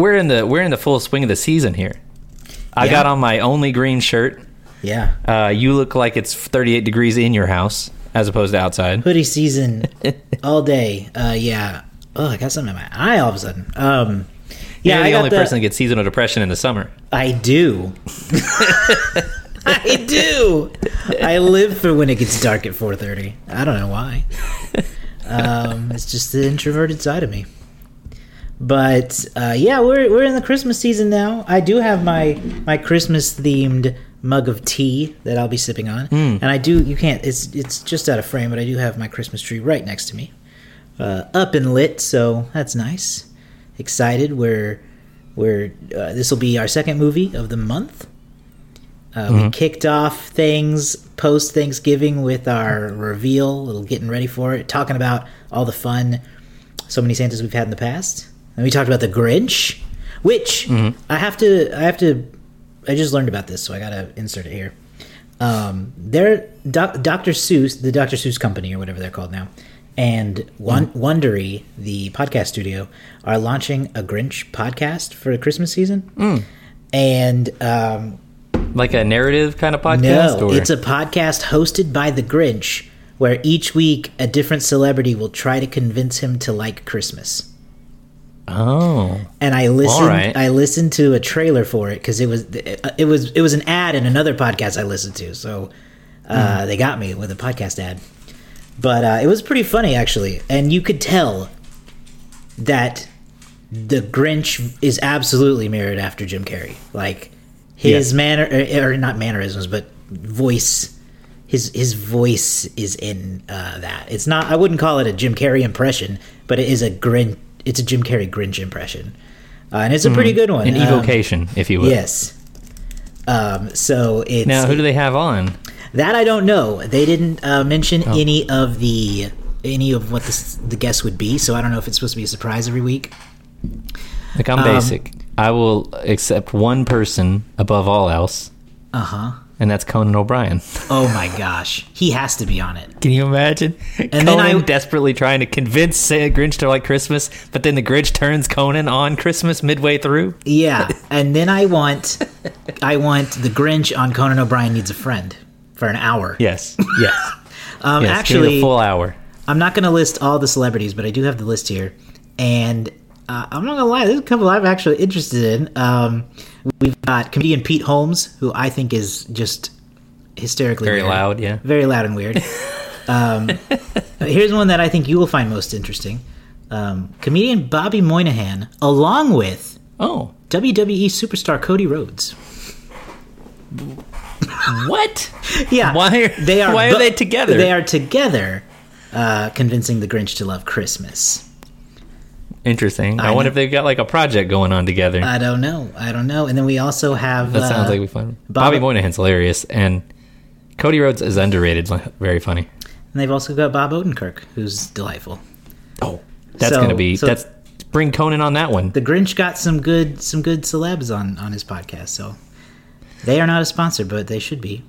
we're in the we're in the full swing of the season here. I Yeah. got on my only green shirt. Yeah. Uh, you look like it's 38 degrees in your house as opposed to outside. Hoodie season all day. Uh, yeah. Oh, I got something in my eye all of a sudden. Um, yeah, You're I the got only the- person that gets seasonal depression in the summer. I do. I do. I live for when it gets dark at 4:30. I don't know why. Um, it's just the introverted side of me. But uh, yeah, we're we're in the Christmas season now. I do have my my Christmas themed mug of tea that I'll be sipping on, and I do. You can't. It's it's just out of frame, but I do have my Christmas tree right next to me, uh, up and lit. So that's nice. Excited. We're we're uh, this will be our second movie of the month. Uh, We kicked off things post Thanksgiving with our reveal, little getting ready for it, talking about all the fun, so many Santas we've had in the past, and we talked about the Grinch, which I have to, I have to, I just learned about this, so I gotta insert it here. Um, they're Doc, Dr. Seuss, the Dr. Seuss company or whatever they're called now, and Won- Wondery, the podcast studio, are launching a Grinch podcast for the Christmas season, and um, Like a narrative kind of podcast? no, or? it's a podcast hosted by the Grinch, where each week a different celebrity will try to convince him to like Christmas. Oh. And I listened. right. I listened to a trailer for it because it was it was it was an ad in another podcast I listened to. So uh, they got me with a podcast ad, but uh, it was pretty funny actually, and you could tell that the Grinch is absolutely mirrored after Jim Carrey. Like his Yeah. manner, or, or not mannerisms, but voice. His his voice is in uh, that. It's not. I wouldn't call it a Jim Carrey impression, but it is a Grin. It's a Jim Carrey Grinch impression, uh, and it's a pretty good one. An Um, evocation, if you will. Yes. Um, so it's Now, who do they have on? that I don't know. They didn't uh, mention Oh. any of the any of what the, the guests would be, so I don't know if it's supposed to be a surprise every week. Like, I'm Um, basic. I will accept one person above all else, Uh huh. And that's Conan O'Brien. Oh my gosh, he has to be on it. Can you imagine? And then Conan I- desperately trying to convince Grinch to like Christmas, but then the Grinch turns Conan on Christmas midway through. Yeah, and then I want I want the Grinch on Conan O'Brien needs a friend for an hour. Yes, yes. Um, yes actually, a full hour. I'm not going to list all the celebrities, but I do have the list here, and uh, I'm not going to lie. There's a couple I'm actually interested in. Um, we've got comedian Pete Holmes, who I think is just hysterically Very weird. loud, yeah. very loud and weird. um, here's one that I think you will find most interesting. Um, comedian Bobby Moynihan, along with Oh, WWE superstar Cody Rhodes. what? Yeah, Why are- they are? why are they together? They are together, uh, convincing the Grinch to love Christmas. Interesting. I, I wonder if they've got like a project going on together. I don't know. I don't know. And then we also have. that sounds uh, like we fun. Bob- Bobby Moynihan's hilarious, and Cody Rhodes is underrated. Very funny. And they've also got Bob Odenkirk, who's delightful. Oh, that's So- gonna be so- that's bring Conan on that one. The Grinch got some good some good celebs on on his podcast, so they are not a sponsor, but they should be.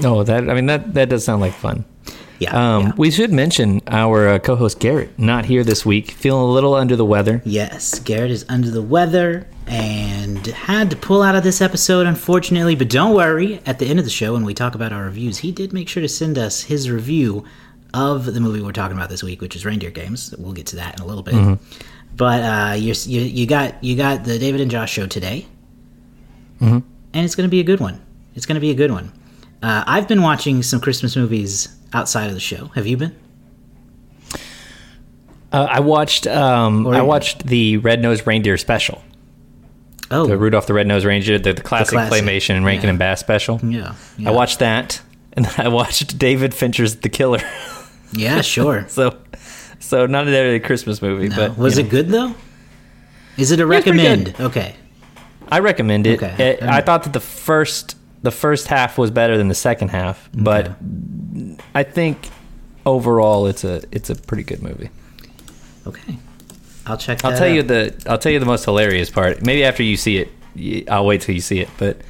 No, that I mean that that does sound like fun. Yeah. Um, yeah. We should mention our uh, co-host Garrett not here this week, feeling a little under the weather. Yes, Garrett is under the weather and had to pull out of this episode, unfortunately. But don't worry, at the end of the show, when we talk about our reviews, he did make sure to send us his review of the movie we're talking about this week, which is Reindeer Games. We'll get to that in a little bit. But uh, you you got you got the David and Josh show today, and it's going to be a good one. It's going to be a good one. Uh, I've been watching some Christmas movies outside of the show. Have you been? Uh, I watched um, I watched the Red Nosed Reindeer special, Oh, the Rudolph the Red Nosed Reindeer, the, the classic, classic, claymation and Rankin yeah. and Bass special. yeah, yeah. I watched that, and then I watched David Fincher's The Killer. Yeah, sure. so, so not a Christmas movie, No. but was it know, good though? Is it a recommend? Okay. I recommend it. Okay. It- I thought that the first the first half was better than the second half, but I think overall it's a it's a pretty good movie. Okay. I'll check. I'll tell you the I'll tell you the most hilarious part. Maybe after you see it, I'll wait till you see it. But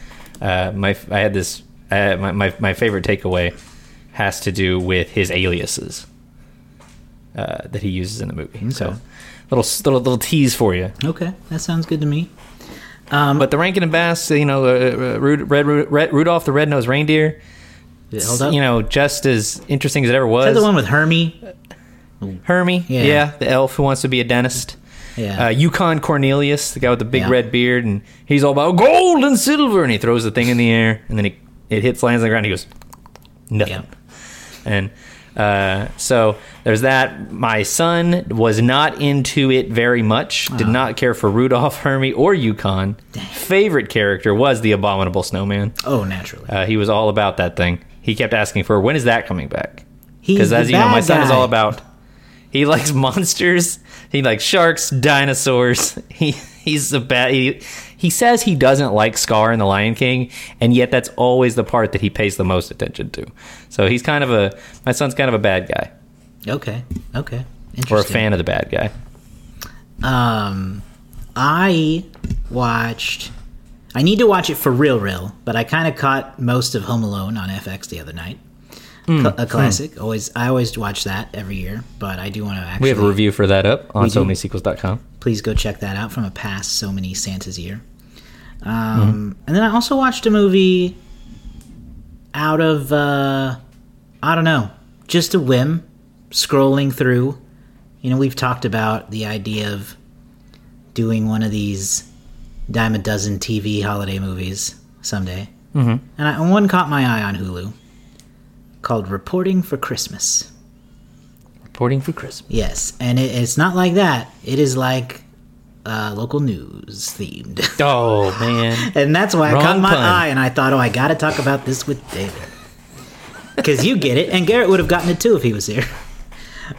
uh, my I had this uh, my, my my favorite takeaway has to do with his aliases uh, that he uses in the movie. So little little little tease for you. Okay, that sounds good to me. But the Rankin and Bass, you know, uh, uh, Rud- Red, Red, Rudolph the Red-Nosed Reindeer, Hold up. you know, just as interesting as it ever Is that was. the one with Hermie? Hermie, Yeah. yeah. the elf who wants to be a dentist. Yeah. Uh, Yukon Cornelius, the guy with the big Yeah. red beard, and he's all about gold and silver, and he throws the thing in the air, and then it, it hits, lands on the ground, and he goes, nothing. And uh, so there's that. My son was not into it very much. Did not care for Rudolph, Hermie, or Yukon. Favorite character was the Abominable Snowman. oh, naturally. Uh, he was all about that thing. He kept asking for when is that coming back? Because as you know, my son is all about. He likes monsters. He likes sharks, dinosaurs. He he's a bad. He, he says he doesn't like Scar in The Lion King, and yet that's always the part that he pays the most attention to. So he's kind of a. My son's kind of a bad guy, Okay. Okay. or a fan of the bad guy. Um, I watched. I need to watch it for real, real, but I kind of caught most of Home Alone on FX the other night. Hmm. Cl- a classic. Always, I always watch that every year, but I do want to actually. We have a review for that up on We do. SoManySequels.com. Please go check that out from a past so many Santa's year. Um, Mm-hmm. and then I also watched a movie out of uh, I don't know, just a whim, scrolling through. You know, we've talked about the idea of doing one of these dime a dozen TV holiday movies someday. Mm-hmm. And, I, and one caught my eye on Hulu called Reporting for Christmas. Reporting for Christmas. Yes, and it, it's not like that. It is like uh, local news themed. Oh man, and that's why I caught my pun. eye and I thought, oh, I got to talk about this with David. Because you get it, and Garrett would have gotten it too if he was here.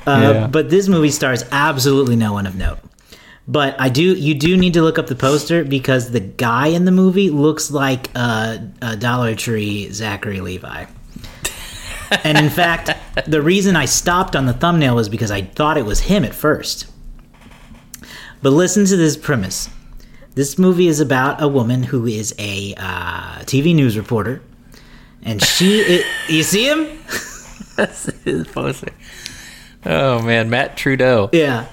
Uh, Yeah. But this movie stars absolutely no one of note. But I do, you do need to look up the poster because the guy in the movie looks like uh, a Dollar Tree Zachary Levi. And in fact, the reason I stopped on the thumbnail was because I thought it was him at first. But listen to this premise. This movie is about a woman who is a uh, TV news reporter, and she. It, you see him? his poster. Oh man, Matt Trudeau. Yeah,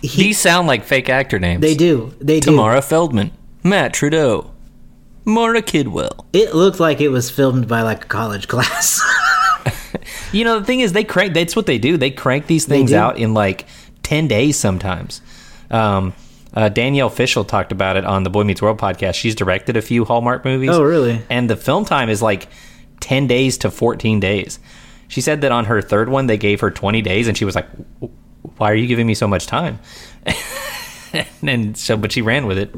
he, These sound like fake actor names. they do. They do. Tamara Feldman, Matt Trudeau, Mara Kidwell. It looked like it was filmed by like a college class. You know, the thing is, they crank. That's what they do. They crank these things out in like ten days sometimes. Um, uh, Danielle Fishel talked about it on the Boy Meets World podcast. She's directed a few Hallmark movies. Oh, really? And the film time is like ten days to fourteen days. She said that on her third one, they gave her twenty days, and she was like, "Why are you giving me so much time?" and so, but she ran with it.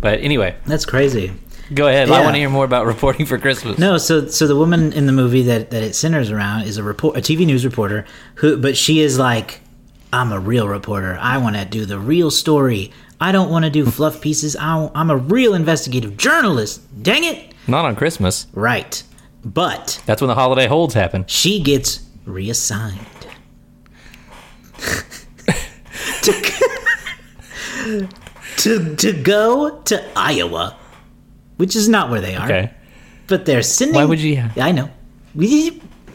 But anyway, That's crazy. Go ahead. I want to hear more about reporting for Christmas. No, so so the woman in the movie that that it centers around is a report, a TV news reporter who, but she is like, I'm a real reporter. I want to do the real story. I don't want to do fluff pieces. I, I'm a real investigative journalist. Dang it! Not on Christmas. Right, but That's when the holiday holds happen. she gets reassigned. to, to to go to Iowa, which is not where they are. Okay. But they're sending. Why would you- I know.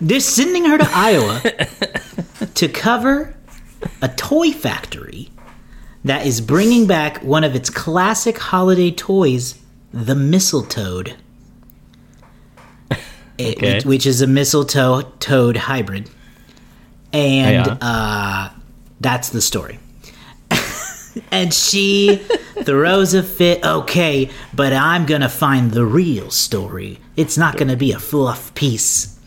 They're sending her to Iowa to cover a toy factory that is bringing back one of its classic holiday toys, the mistletoe. Okay. which, which is a mistletoe toad hybrid. And Yeah. uh, that's the story. And she throws a fit. Okay, but I'm gonna find the real story. It's not gonna be a fluff piece.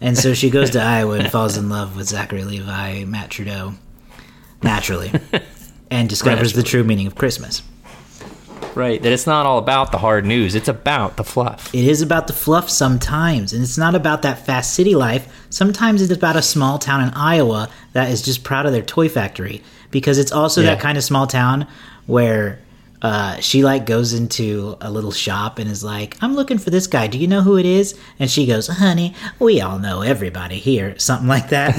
And so she goes to Iowa and falls in love with Zachary Levi, Matt Trudeau, naturally, and discovers the true meaning of Christmas. Right. That it's not all about the hard news. It's about the fluff. It is about the fluff sometimes, and it's not about that fast city life. Sometimes it's about a small town in Iowa that is just proud of their toy factory because it's also that kind of small town where uh, she like goes into a little shop and is like, "I'm looking for this guy. Do you know who it is?" And she goes, "Honey, we all know everybody here." Something like that.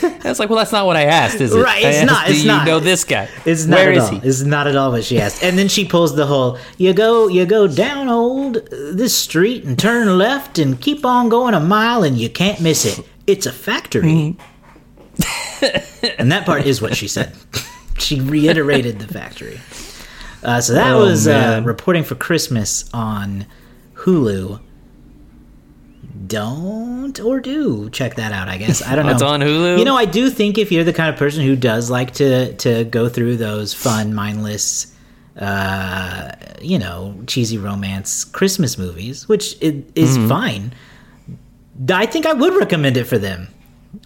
That's like, well, that's not what I asked, is it? Right, I it's not, Do it's you not. know this guy? It's not Where at is all. he? It's not at all what she asked. And then she pulls the whole you go you go down old uh, this street and turn left and keep on going a mile and you can't miss it. It's a factory. and that part is what she said. she reiterated the factory. Uh, so that Oh, was uh, reporting for Christmas on Hulu. Don't or do check that out. I guess I don't know. It's on Hulu? You know, I do think if you're the kind of person who does like to to go through those fun, mindless, uh, you know, cheesy romance Christmas movies, which it is Mm-hmm. fine. I think I would recommend it for them.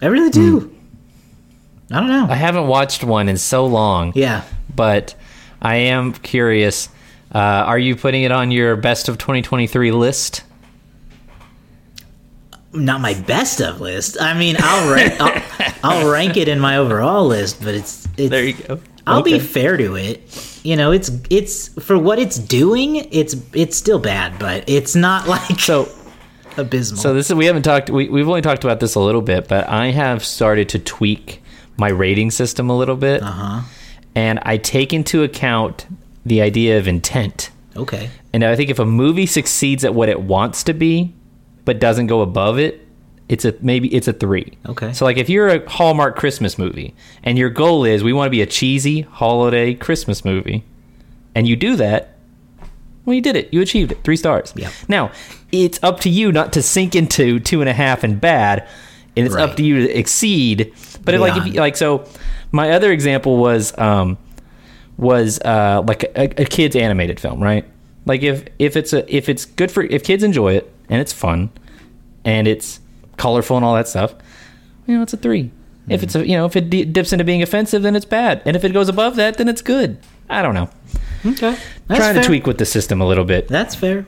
I really do. I don't know. I haven't watched one in so long. yeah. but I am curious. Uh, are you putting it on your best of 2023 list? Not my best of list. I mean, I'll rank, I'll, I'll rank it in my overall list, but it's, it's There you go. I'll be fair to it. You know, it's it's for what it's doing. It's it's still bad, but it's not like so. abysmal. So this is we haven't talked. We, we've only talked about this a little bit, but I have started to tweak my rating system a little bit, uh huh. and I take into account the idea of intent. Okay. And I think if a movie succeeds at what it wants to be, but doesn't go above it, it's a maybe it's a three. Okay. So like if you're a Hallmark Christmas movie and your goal is we want to be a cheesy holiday Christmas movie, and you do that, well you did it. You achieved it. Three stars. Yep. Now it's up to you not to sink into two and a half and bad, and it's Right. up to you to exceed. But if, like if you, like so, my other example was um was uh like a, a kid's animated film, right? Like if if it's a if it's good for if kids enjoy it and it's fun and it's colorful and all that stuff, you know, it's a three. If it's a you know if it d- dips into being offensive, then it's bad, and if it goes above that, then it's good. I don't know. Okay. That's Trying fair. to tweak with the system a little bit. That's fair.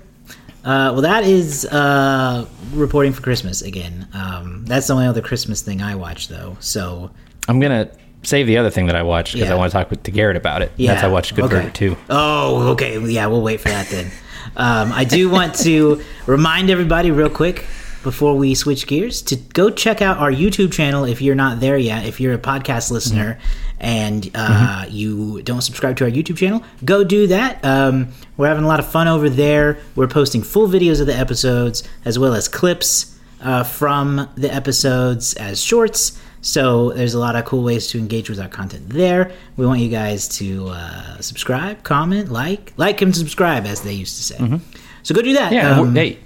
Uh, well, that is uh, reporting for Christmas again. Um, that's the only other Christmas thing I watch, though. So I'm gonna save the other thing that I watched because Yeah. I want to talk with to Garrett about it. Yeah. That's I watched Good okay. Burger too. Oh, okay. Yeah, we'll wait for that then. um, I do want to remind everybody real quick before we switch gears to go check out our YouTube channel if you're not there yet. If you're a podcast listener and uh, you don't subscribe to our YouTube channel, go do that. Um, we're having a lot of fun over there. We're posting full videos of the episodes as well as clips uh, from the episodes as shorts. So there's a lot of cool ways to engage with our content there. We want you guys to uh, subscribe, comment, like, like and subscribe, as they used to say. So go do that. Yeah, Um, we're, hey,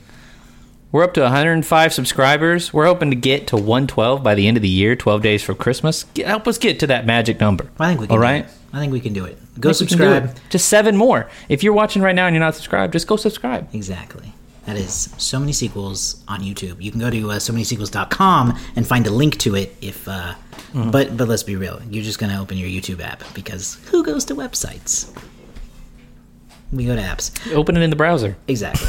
we're up to 105 subscribers. We're hoping to get to 112 by the end of the year. 12 days for Christmas. Get, help us get to that magic number. I think we can. All do it. I think we can do it. Go I think we can do subscribe. it. Just seven more. If you're watching right now and you're not subscribed, just go subscribe. Exactly. That is so many sequels on YouTube. You can go to uh, so many sequels.com and find a link to it if uh, Mm-hmm. but but let's be real. You're just going to open your YouTube app because who goes to websites? We go to apps. Open it in the browser. Exactly.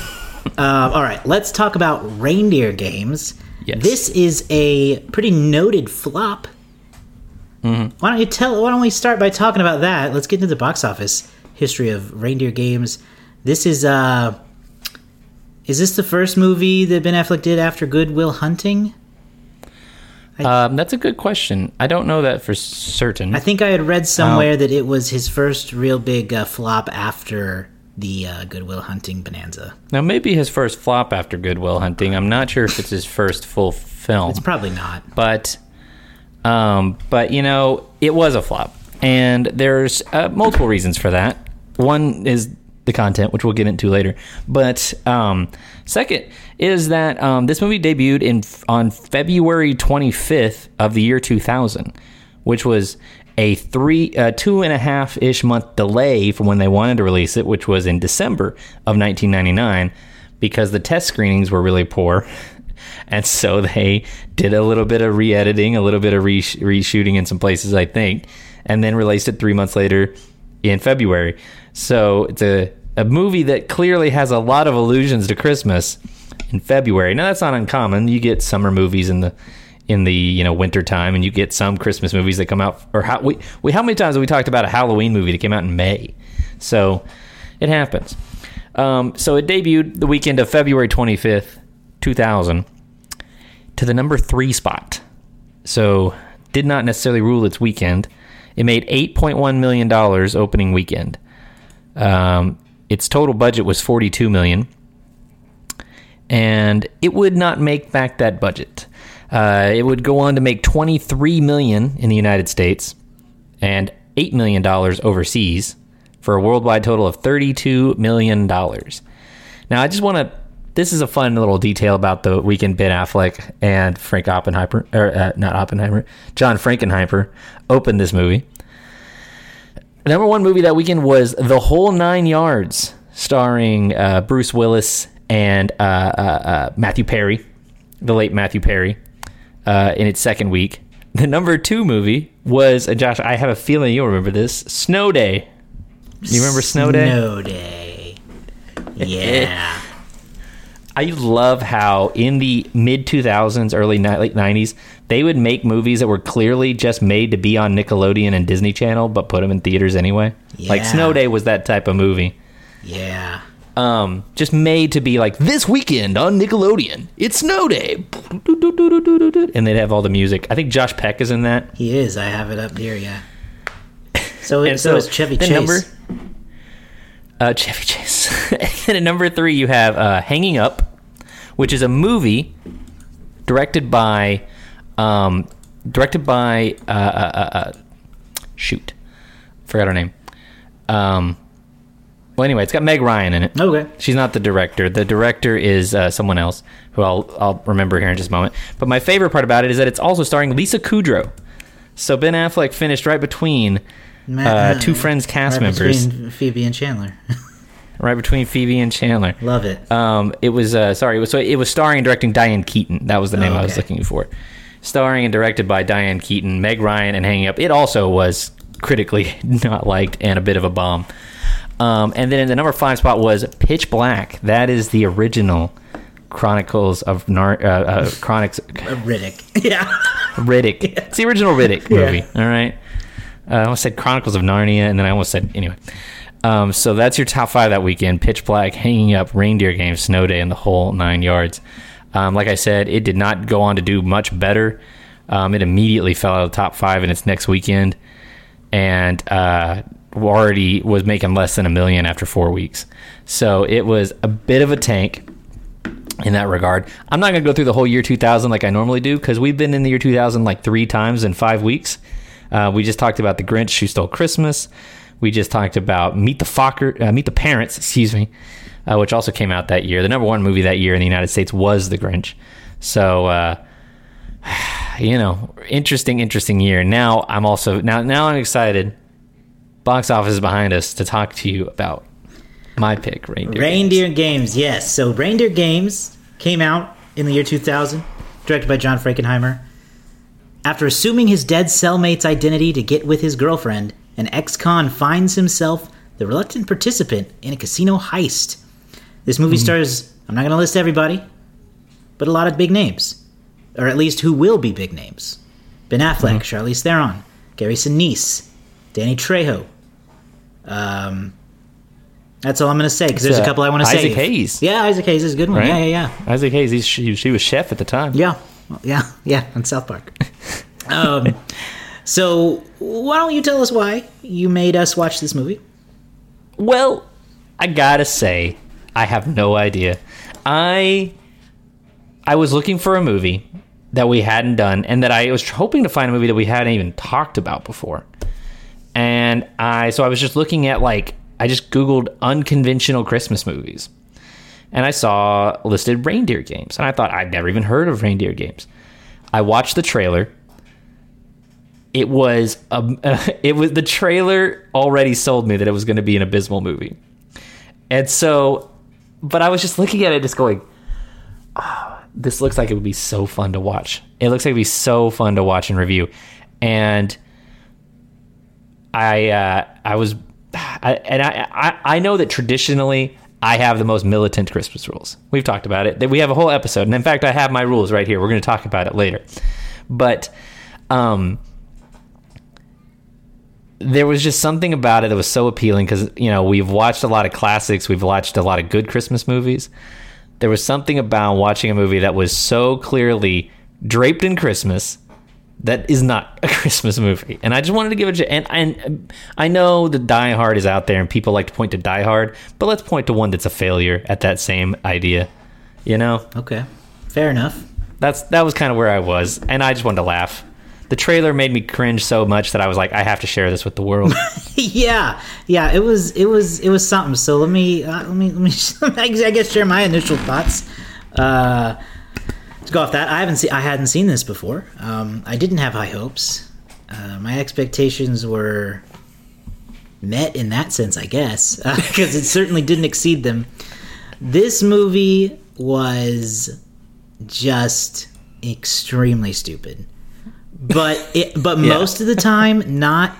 um, all right, let's talk about reindeer games. Yes. This is a pretty noted flop. Mm-hmm. Why don't you tell? Why don't we start by talking about that? Let's get into the box office history of reindeer games. This is uh, is this the first movie that Ben Affleck did after Good Will Hunting? Um, that's a good question. I don't know that for certain. I think I had read somewhere that it was his first real big uh, flop after the uh, Good Will Hunting bonanza. now, maybe his first flop after Good Will Hunting. I'm not sure if it's his first full film. It's probably not. but um, but you know it was a flop and there's uh, multiple reasons for that one is the content which we'll get into later but um, second is that um, this movie debuted in on february 25th of the year 2000 which was a three uh, two and a half ish month delay from when they wanted to release it which was in december of 1999 because the test screenings were really poor and so they did a little bit of re-editing, a little bit of resh- reshooting in some places, I think, and then released it three months later in February. So it's a, a movie that clearly has a lot of allusions to Christmas in February. Now that's not uncommon. You get summer movies in the in the you know winter time, and you get some Christmas movies that come out. Or how we, we how many times have we talked about a Halloween movie that came out in May? So it happens. Um, so it debuted the weekend of February 25th, 2000 to the number three spot. So did not necessarily rule its weekend. It made eight point one million dollars opening weekend. Um, its total budget was forty two million, and it would not make back that budget. Uh, it would go on to make 23 million in the United States and 8 million dollars overseas for a worldwide total of 32 million dollars. Now, I just want to this is a fun little detail about the weekend Ben Affleck and Frank Oppenheimer or uh, not Oppenheimer, John Frankenheimer opened this movie. The number one movie that weekend was The Whole Nine Yards, starring uh, Bruce Willis and uh, uh, uh Matthew Perry, the late Matthew Perry, uh, in its second week. The number two movie was, and Josh, I have a feeling you'll remember this Snow Day. You remember Snow Day? Snow Day. Yeah. I love how in the mid 2000s, early ni- late 90s, they would make movies that were clearly just made to be on Nickelodeon and Disney Channel, but put them in theaters anyway. Like Snow Day was that type of movie. yeah. Um, just made to be like this weekend on Nickelodeon. It's Snow Day, and they'd have all the music. I think Josh Peck is in that. He is. I have it up here, yeah. So, so, so is Chevy Chase. number- Uh, Chevy Chase. and at number three, you have uh, Hanging Up, which is a movie directed by, um, directed by, uh, uh, uh, uh, shoot, forgot her name. Um, well, anyway, it's got Meg Ryan in it. Okay. She's not the director. The director is uh, someone else who I'll I'll remember here in just a moment. But my favorite part about it is that it's also starring Lisa Kudrow. So Ben Affleck finished right between uh, two Friends cast right members, between Phoebe and Chandler. right between Phoebe and Chandler. Love it. Um, it was uh, sorry, it was so it was starring and directing Diane Keaton. That was the name I was looking for. Starring and directed by Diane Keaton, Meg Ryan, and Hanging Up. It also was critically not liked and a bit of a bomb. Um, and then in the number five spot was Pitch Black. That is the original Chronicles of Nar- uh, uh, Chronics Riddick. Yeah. Riddick. It's the original Riddick Yeah. movie. All right. Uh, I almost said Chronicles of Narnia, and then I almost said anyway. Um, so that's your top five that weekend: Pitch Black, Hanging Up, Reindeer Games, Snow Day, and the whole nine yards. Um, like I said, it did not go on to do much better. Um, it immediately fell out of the top five in its next weekend, and uh, already was making less than a million after four weeks. So it was a bit of a tank in that regard. I'm not going to go through the whole year 2000 like I normally do because we've been in the year 2000 like three times in five weeks. Uh, we just talked about the Grinch who stole Christmas. We just talked about Meet the uh, Meet the Parents, excuse me, uh, which also came out that year. The number one movie that year in the United States was The Grinch. So, uh, you know, interesting, interesting year. Now I'm also now now I'm excited. Box office is behind us to talk to you about my pick, Reindeer. Reindeer Games, yes. So Reindeer Games came out in the year 2000, directed by John Frankenheimer. After assuming his dead cellmate's identity to get with his girlfriend, an ex-con finds himself the reluctant participant in a casino heist. This movie stars, I'm not going to list everybody, but a lot of big names. Or at least who will be big names. Ben Affleck, Charlize Theron, Gary Sinise, Danny Trejo. Um, that's all I'm going to say because there's a couple I want to say. Isaac Hayes. Yeah, Isaac Hayes is a good one. Right? Yeah, yeah, yeah. Isaac Hayes, he's, she, she was chef at the time. Yeah, yeah, yeah, on South Park. um, so why don't you tell us why you made us watch this movie? Well, I gotta say, I have no idea. I I was looking for a movie that we hadn't done, and that I was hoping to find a movie that we hadn't even talked about before. And I so I was just looking at like I just googled unconventional Christmas movies, and I saw listed Reindeer Games, and I thought I'd never even heard of Reindeer Games. I watched the trailer. It was um, it was the trailer already sold me that it was going to be an abysmal movie, and so, but I was just looking at it, just going, "Ah, "This looks like it would be so fun to watch. It looks like it'd be so fun to watch and review," and I uh, I was, I, and I, I I know that traditionally I have the most militant Christmas rules. We've talked about it. We have a whole episode, and in fact, I have my rules right here. We're going to talk about it later, but um, there was just something about it that was so appealing because you know we've watched a lot of classics, we've watched a lot of good Christmas movies. There was something about watching a movie that was so clearly draped in Christmas that is not a Christmas movie. And I just wanted to give it a and and I know the Die Hard is out there and people like to point to Die Hard, but let's point to one that's a failure at that same idea. You know? Okay, fair enough. that's that was kind of where I was, and I just wanted to laugh. The trailer made me cringe so much that I was like, I have to share this with the world. yeah, yeah. It was it was it was something. So let me uh, let me let me I guess share my initial thoughts. Uh, to go off that, I haven't seen I hadn't seen this before. Um, I didn't have high hopes. Uh, my expectations were met in that sense, I guess, because it certainly didn't exceed them. This movie was just extremely stupid, but it, but Yeah. most of the time not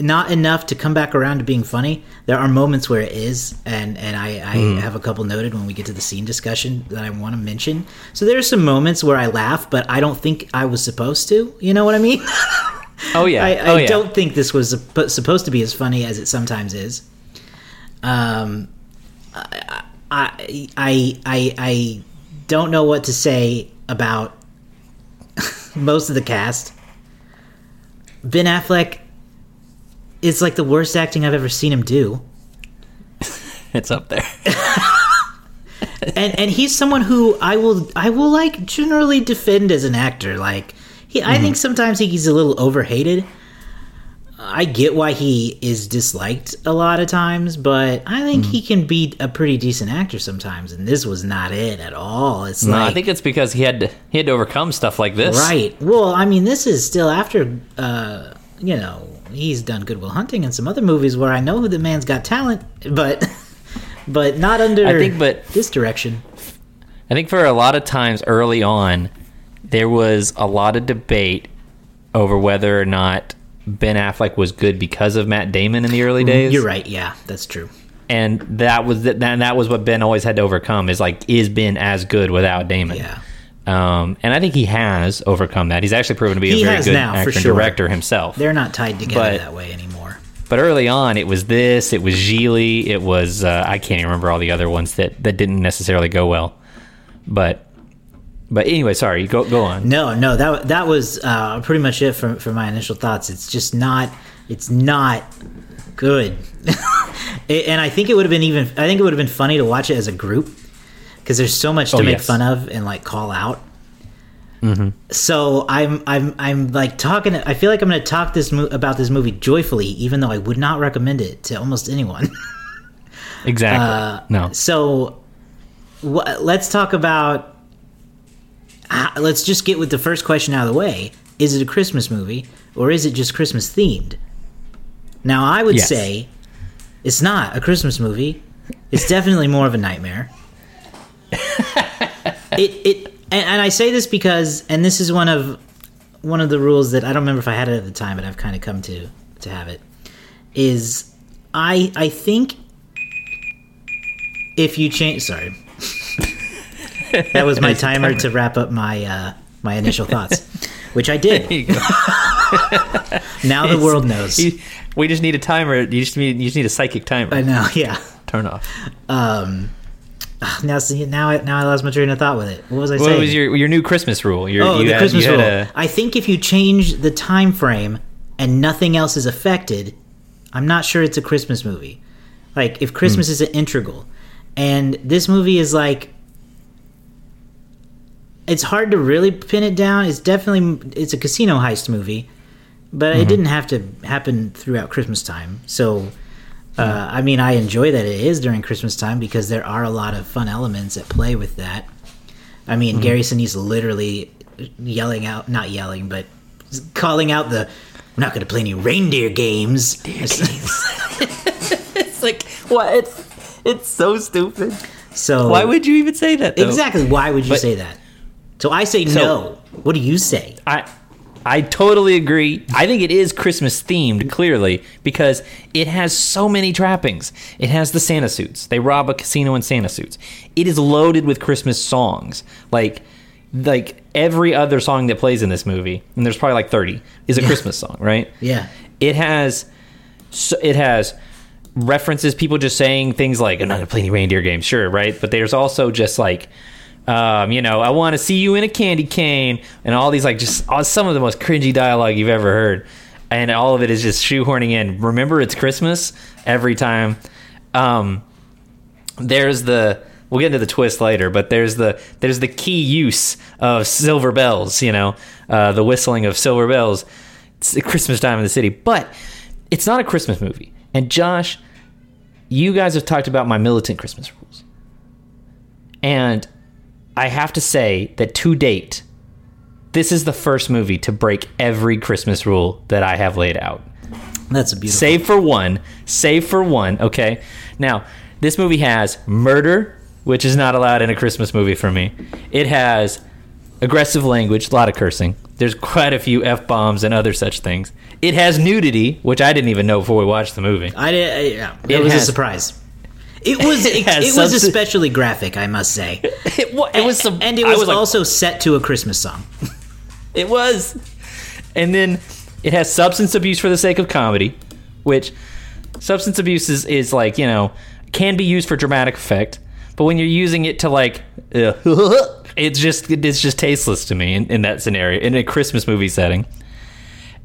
not enough to come back around to being funny. There are moments where it is, and and I, I have a couple noted when we get to the scene discussion that I want to mention. So there are some moments where I laugh, but I don't think I was supposed to. You know what I mean? oh yeah, I, I oh yeah. don't think this was supposed to be as funny as it sometimes is. Um, I, I, I, I, I don't know what to say about most of the cast. Ben Affleck is like the worst acting I've ever seen him do. It's up there. and and he's someone who I will I will like generally defend as an actor. Like he, I mm-hmm. think sometimes he's a little overhated. I get why he is disliked a lot of times, but I think he can be a pretty decent actor sometimes. And this was not it at all. It's no, like I think it's because he had to he had to overcome stuff like this. right. Well, I mean, this is still after uh, you know he's done Good Will Hunting and some other movies where I know the man's got talent, but but not under I think, but this direction. I think for a lot of times early on, there was a lot of debate over whether or not Ben Affleck was good because of Matt Damon in the early days. You're right. Yeah, that's true. and that was that, that was what Ben always had to overcome is like is Ben as good without Damon? Yeah. Um, and I think he has overcome that. He's actually proven to be He a very good now, actor and sure. director himself. They're not tied together But- that way anymore. But early on, it was this, it was Gigli, it was uh, I can't even remember all the other ones that that didn't necessarily go well. But but anyway, sorry, go go on. No, no, that that was uh, pretty much it for for my initial thoughts. It's just not. It's not good. It- and I think it would have been even. I think it would have been funny to watch it as a group because there's so much to Oh, make yes. fun of and like call out. So I'm I'm I'm like talking. I feel like I'm going to talk this mo- about this movie joyfully, even though I would not recommend it to almost anyone. Exactly. Uh, no. So wh- let's talk about. Ah, Let's just get with the first question out of the way. Is it a Christmas movie or is it just Christmas themed? Now, I would Yes. say it's not a Christmas movie. It's definitely more of a nightmare. it it and, and I say this because and this is one of one of the rules that I don't remember if I had it at the time, but I've kind of come to to have it. Is I I think if you change sorry that was my timer to wrap up my uh my initial thoughts which i did There you go. now the world knows You- we just need a timer. You just need you just need a psychic timer. i know yeah Turn off. um now see now I, now I lost my train of thought with it what was i saying? What was your your new Christmas rule? Your, oh you the had- christmas rule a- i think if you change the time frame and nothing else is affected i'm not sure it's a christmas movie like if christmas Hmm. is an integral and this movie is like it's hard to really pin it down it's definitely it's a casino heist movie but Mm-hmm. it didn't have to happen throughout christmas time so uh, i mean i enjoy that it is during christmas time because there are a lot of fun elements at play with that i mean Mm-hmm. gary sinise literally yelling out not yelling but calling out the we're not going to play any reindeer games It's like what? It's it's so stupid. so Why would you even say that? Though? exactly why would you But- say that so i say So- no what do you say I I totally agree. I think it is Christmas themed, clearly, because it has so many trappings. It has the Santa suits. They rob a casino in Santa suits. It is loaded with Christmas songs. Like like every other song that plays in this movie, and there's probably like 30, is a Christmas song, right? yeah It has so it has references people just saying things like i'm not gonna play any reindeer games sure right but there's also just like um, you know i want to see you in a candy cane and all these like just all, some of the most cringy dialogue you've ever heard and all of it is just shoehorning in remember it's christmas every time um, there's the we'll get into the twist later, but there's the there's the key use of silver bells. You know, uh, the whistling of silver bells. It's Christmas time in the city, but it's not a Christmas movie. And Josh, you guys have talked about my militant Christmas rules, and I have to say that to date, this is the first movie to break every Christmas rule that I have laid out. That's a beautiful. Save for one. Save for one. Okay. Now, this movie has murder, which is not allowed in a Christmas movie for me. It has aggressive language, a lot of cursing. There's quite a few f bombs and other such things. It has nudity, which I didn't even know before we watched the movie. I did. Yeah, it, It was a surprise. It was. It It, it was especially graphic, I must say. It, wa- it was some, and it was, like, also set to a Christmas song. It was. And then it has substance abuse for the sake of comedy, which substance abuse is, is like, you know, can be used for dramatic effect, but when you're using it to like uh, it's just it's just tasteless to me in, in that scenario in a Christmas movie setting.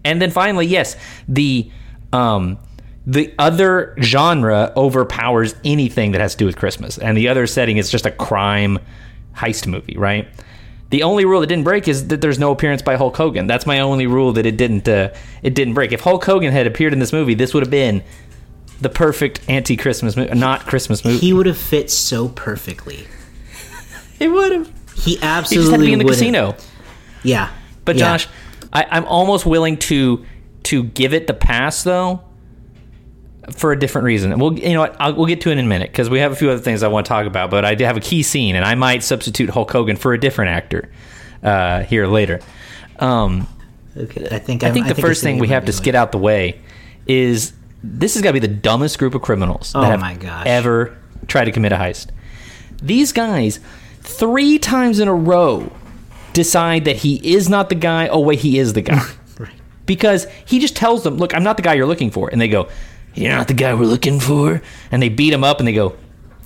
And then finally, yes, the um the other genre overpowers anything that has to do with Christmas. And the other setting is just a crime heist movie, right? The only rule that didn't break is that there's no appearance by Hulk Hogan. That's my only rule that it didn't uh, it didn't break. If Hulk Hogan had appeared in this movie, this would have been the perfect anti-Christmas movie, not Christmas movie. He would have fit so perfectly. He would have. He He absolutely just had to be in the would've. casino. Yeah, But Yeah. Josh, I, I'm almost willing to to give it the pass though, for a different reason. We'll you know what I'll, we'll get to it in a minute because we have a few other things I want to talk about. But I have a key scene, and I might substitute Hulk Hogan for a different actor uh, here later. Um, Okay, I think I I'm- think the I first thing we have to get out the way is this has got to be the dumbest group of criminals Oh that have my gosh. ever tried to commit a heist. These guys, three times in a row, decide that he is not the guy. Oh wait, he is the guy. Right. because he just tells them, "Look, I'm not the guy you're looking for," and they go, "You're not the guy we're looking for," and they beat him up, and they go,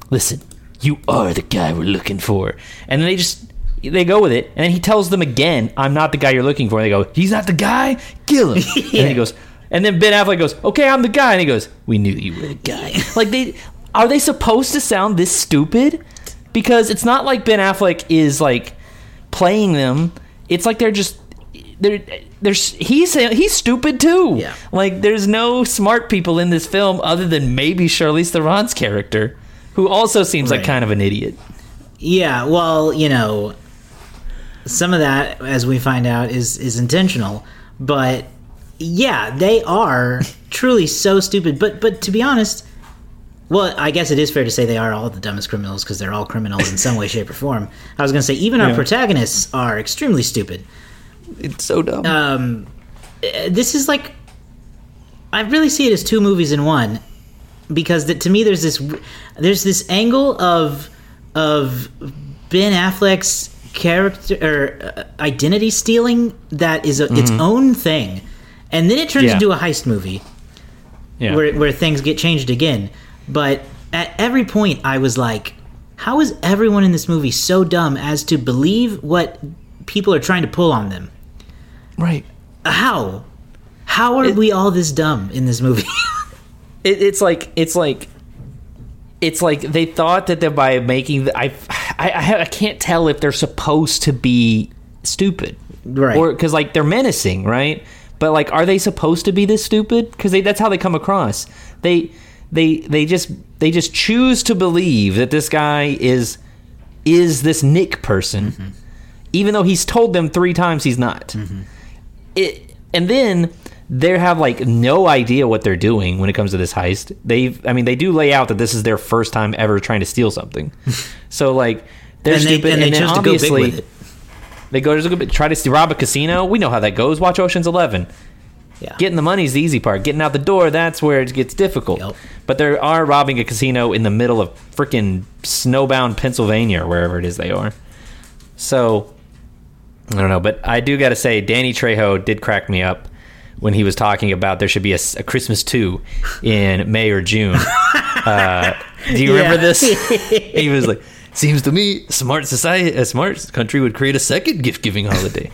"Listen, you are the guy we're looking for," and then they just they go with it, and then he tells them again, "I'm not the guy you're looking for," and they go, "He's not the guy, kill him," and he goes, and then Ben Affleck goes, "Okay, I'm the guy," and he goes, "We knew you were the guy." like they are they supposed to sound this stupid? Because it's not like Ben Affleck is like playing them. It's like they're just they're there's he's he's stupid too. Yeah. Like there's no smart people in this film other than maybe Charlize Theron's character, who also seems like kind of an idiot. Yeah, well, you know, some of that, as we find out, is is intentional. But yeah, they are truly so stupid. But but to be honest, well, I guess it is fair to say they are all the dumbest criminals because they're all criminals in some way, shape, or form. I was going to say even our protagonists are extremely stupid. It's so dumb. Um, this is like, I really see it as two movies in one, because that to me there's this there's this angle of of Ben Affleck's character or uh, identity stealing that is a, its own thing, and then it turns Yeah. into a heist movie yeah. where where things get changed again. But at every point, I was like, "How is everyone in this movie so dumb as to believe what people are trying to pull on them?" Right. How? How are It- we all this dumb in this movie? It, it's like it's like it's like they thought that they're by making the, I, I I can't tell if they're supposed to be stupid Right. or because like they're menacing right but like are they supposed to be this stupid because that's how they come across they they they just they just choose to believe that this guy is is this Nick person Mm-hmm. even though he's told them three times he's not it, and then they have like no idea what they're doing when it comes to this heist. They, I mean, they do lay out that this is their first time ever trying to steal something. so like they're and they, stupid, and they then chose to go big obviously it. they go to try to rob a casino. We know how that goes. Watch Ocean's Eleven. Yeah. Getting the money's the easy part. Getting out the door, that's where it gets difficult. Yep. But they are robbing a casino in the middle of freaking snowbound Pennsylvania or wherever it is they are. So I don't know, but I do got to say, Danny Trejo did crack me up when he was talking about there should be a Christmas two in May or June. Uh, do you remember this? he was like, "Seems to me, a smart society, a smart country would create a second gift giving holiday."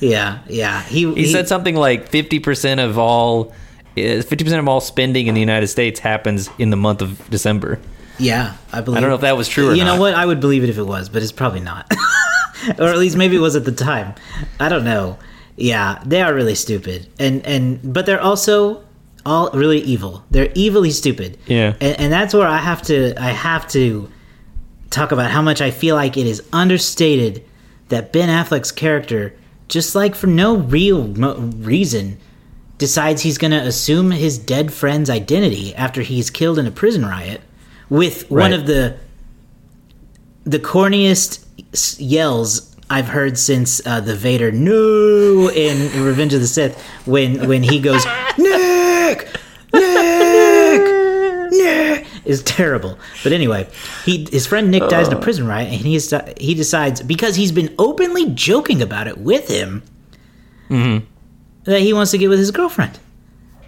yeah, yeah. He, He said something like fifty percent of all, fifty percent of all spending in the United States happens in the month of December. Yeah, I believe. I don't know if that was true or you not. know what? I would believe it if it was, but it's probably not. or at least maybe it was at the time. I don't know. Yeah, they are really stupid, and and but they're also all really evil. They're evilly stupid. Yeah. and, and that's where I have to I have to talk about how much I feel like it is understated that Ben Affleck's character, just like for no real mo- reason, decides he's going to assume his dead friend's identity after he's killed in a prison riot with one of the the corniest yells I've heard since uh, the Vader "No" in Revenge of the Sith when when he goes Nick, Nick, Nick is terrible. But anyway, he his friend Nick dies in a prison riot, and he is, he decides because he's been openly joking about it with him that he wants to get with his girlfriend.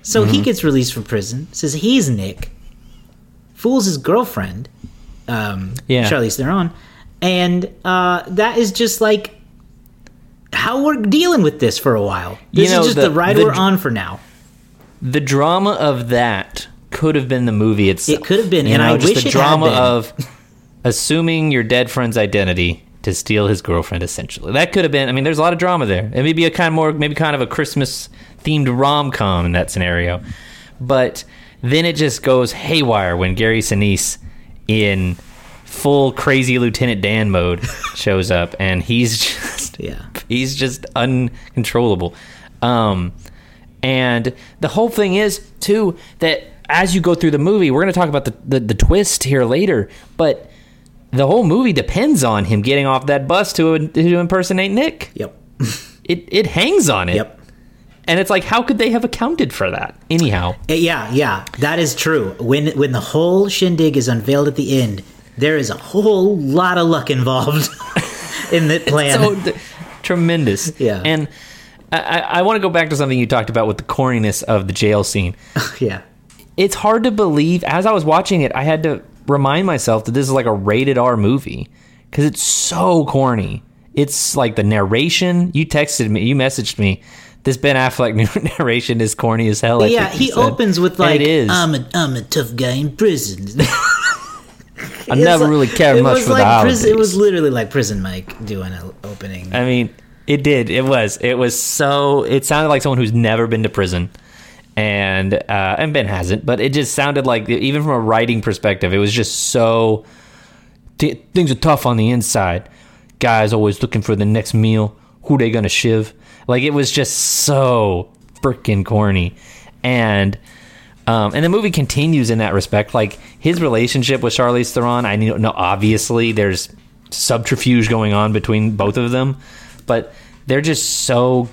So he gets released from prison. Says he's Nick, fools his girlfriend, um, Yeah. Charlize Theron, and uh, that is just like how we're dealing with this for a while. You This know, is just the- the, ride the we're on for now. the drama of that could have been the movie itself. It could have been, You and know, I just wish the it had drama been. of assuming your dead friend's identity to steal his girlfriend. Essentially, that could have been. I mean, there's a lot of drama there. It may be a kind of more, maybe kind of a Christmas themed rom com in that scenario, but then it just goes haywire when Gary Sinise in full crazy Lieutenant Dan mode shows up, and he's just Yeah. he's just uncontrollable. Um, and the whole thing is too that as you go through the movie, we're going to talk about the, the the twist here later, but the whole movie depends on him getting off that bus to to impersonate Nick. Yep. It it hangs on it. Yep. And it's like, how could they have accounted for that? Anyhow, Uh, Yeah, yeah, that is true. When when the whole shindig is unveiled at the end, there is a whole lot of luck involved in that plan. so th- tremendous. Yeah. And I, I, want to go back to something you talked about with the corniness of the jail scene. yeah. it's hard to believe. As I was watching it, I had to remind myself that this is like a rated R movie because it's so corny. It's like the narration. You texted me, you messaged me. This Ben Affleck narration is corny as hell. I yeah, he said. opens with And like, it is. "I'm a I'm a tough guy in prison." I never really cared it much was for like the holidays. prison, It was literally like Prison Mike doing an opening. I mean, it did. It was. It was so. It sounded like someone who's never been to prison, and uh, and Ben hasn't. But it just sounded like, even from a writing perspective, it was just so. Th- things are tough on the inside. Guys always looking for the next meal. Who they gonna shiv? Like it was just so freaking corny, and. Um, and the movie continues in that respect. Like his relationship with Charlize Theron, I know, obviously there's subterfuge going on between both of them, but they're just so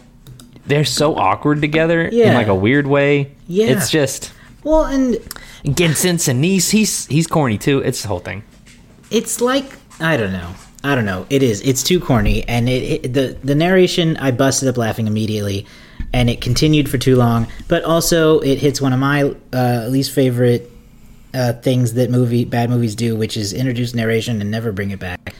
they're so awkward together in like a weird way. Yeah. it's just well, and Gensen Sinise, he's he's corny too. It's the whole thing. it's like I don't know. I don't know. It is. It's too corny, and it, it the the narration. I busted up laughing immediately, and it continued for too long. But also, it hits one of my uh, least favorite uh, things that movie bad movies do, which is introduce narration and never bring it back.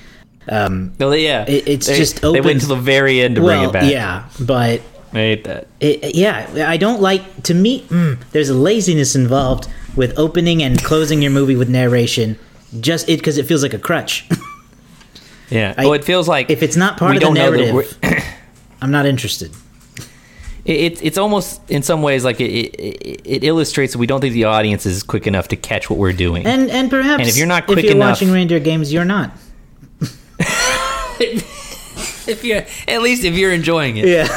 Um, they- yeah, It- it's they, just they wait opens- until the very end to well, bring it back. yeah, but I hate that. it, yeah, I don't like. To me, mm, there's a laziness involved with opening and closing your movie with narration, just it because it feels like a crutch. Yeah, I- well, it feels like if it's not part of the narrative, I'm not interested. It, it, it's almost in some ways like it, it, it illustrates that we don't think the audience is quick enough to catch what we're doing. And and perhaps And if you're not if quick you're enough- watching reindeer games, you're not. if you at least if you're enjoying it. Yeah.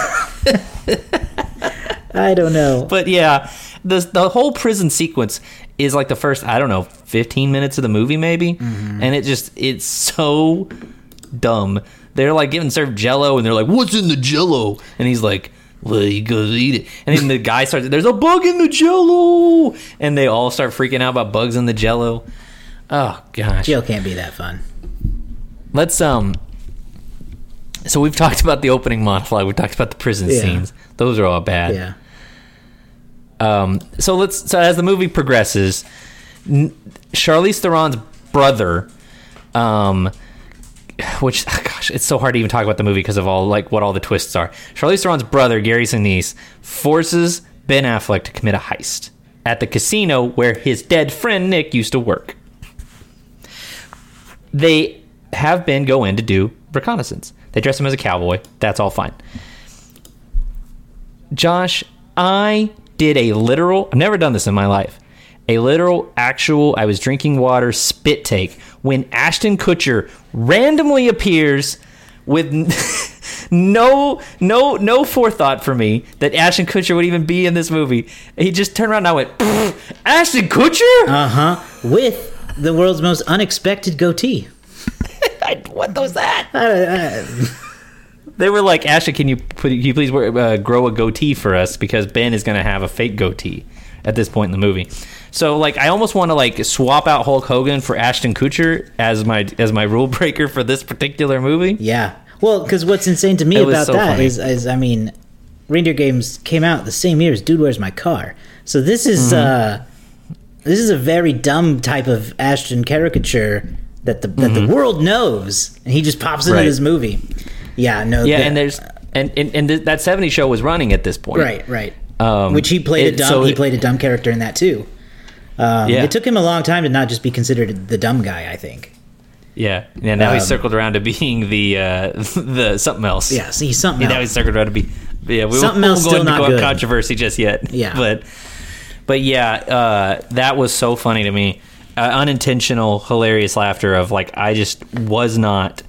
I don't know. But yeah, the the whole prison sequence is like the first I don't know 15 minutes of the movie maybe, Mm-hmm. and it just it's so dumb. They're like getting served Jello, and they're like, "What's in the Jello?" And he's like. Well, you go eat it, and then the guy starts. There's a bug in the Jello, and they all start freaking out about bugs in the Jello. Oh gosh! Jail can't be that fun. Let's um. So we've talked about the opening monologue. We talked about the prison Yeah. scenes. Those are all bad. Yeah. Um, so let's. So as the movie progresses, n- Charlize Theron's brother, um, which gosh, it's so hard to even talk about the movie because of all like what all the twists are. Charlize Theron's brother, Gary Sinise, forces Ben Affleck to commit a heist at the casino where his dead friend Nick used to work. they have Ben go in to do reconnaissance. They dress him as a cowboy. That's all fine. Josh, I did a literal, I've never done this in my life, a literal, actual, I was drinking water spit take when Ashton Kutcher randomly appears with no, no, no forethought for me that Ashton Kutcher would even be in this movie. He just turned around and I went, Ashton Kutcher? Uh huh. With the world's most unexpected goatee. I, what was that? Uh, uh, They were like, Ashton, can you put, can you please wear, uh, grow a goatee for us because Ben is going to have a fake goatee at this point in the movie. So like, I almost want to like swap out Hulk Hogan for Ashton Kutcher as my as my rule breaker for this particular movie. yeah. Well, because what's insane to me It about so that is, is, I mean, Reindeer Games came out the same year as Dude Where's My Car. So this is Mm-hmm. uh, this is a very dumb type of Ashton caricature that the that Mm-hmm. the world knows, and he just pops into Right. this movie. Yeah. No. Yeah, the- and there's and and, and th- that '70s show was running at this point. Right, right. Um, Which he played a it- dumb. so he played a dumb character in that too. Um, Yeah. It took him a long time to not just be considered the dumb guy. I think. Yeah, yeah. Now he's Um, circled around to being the uh, the something else. Yeah. See something Yeah, now he's circled around to be. Yeah, we Something won't else go still into not good. controversy just yet. Yeah. but but yeah, uh, that was so funny to me. Uh, unintentional, hilarious laughter of like I just was not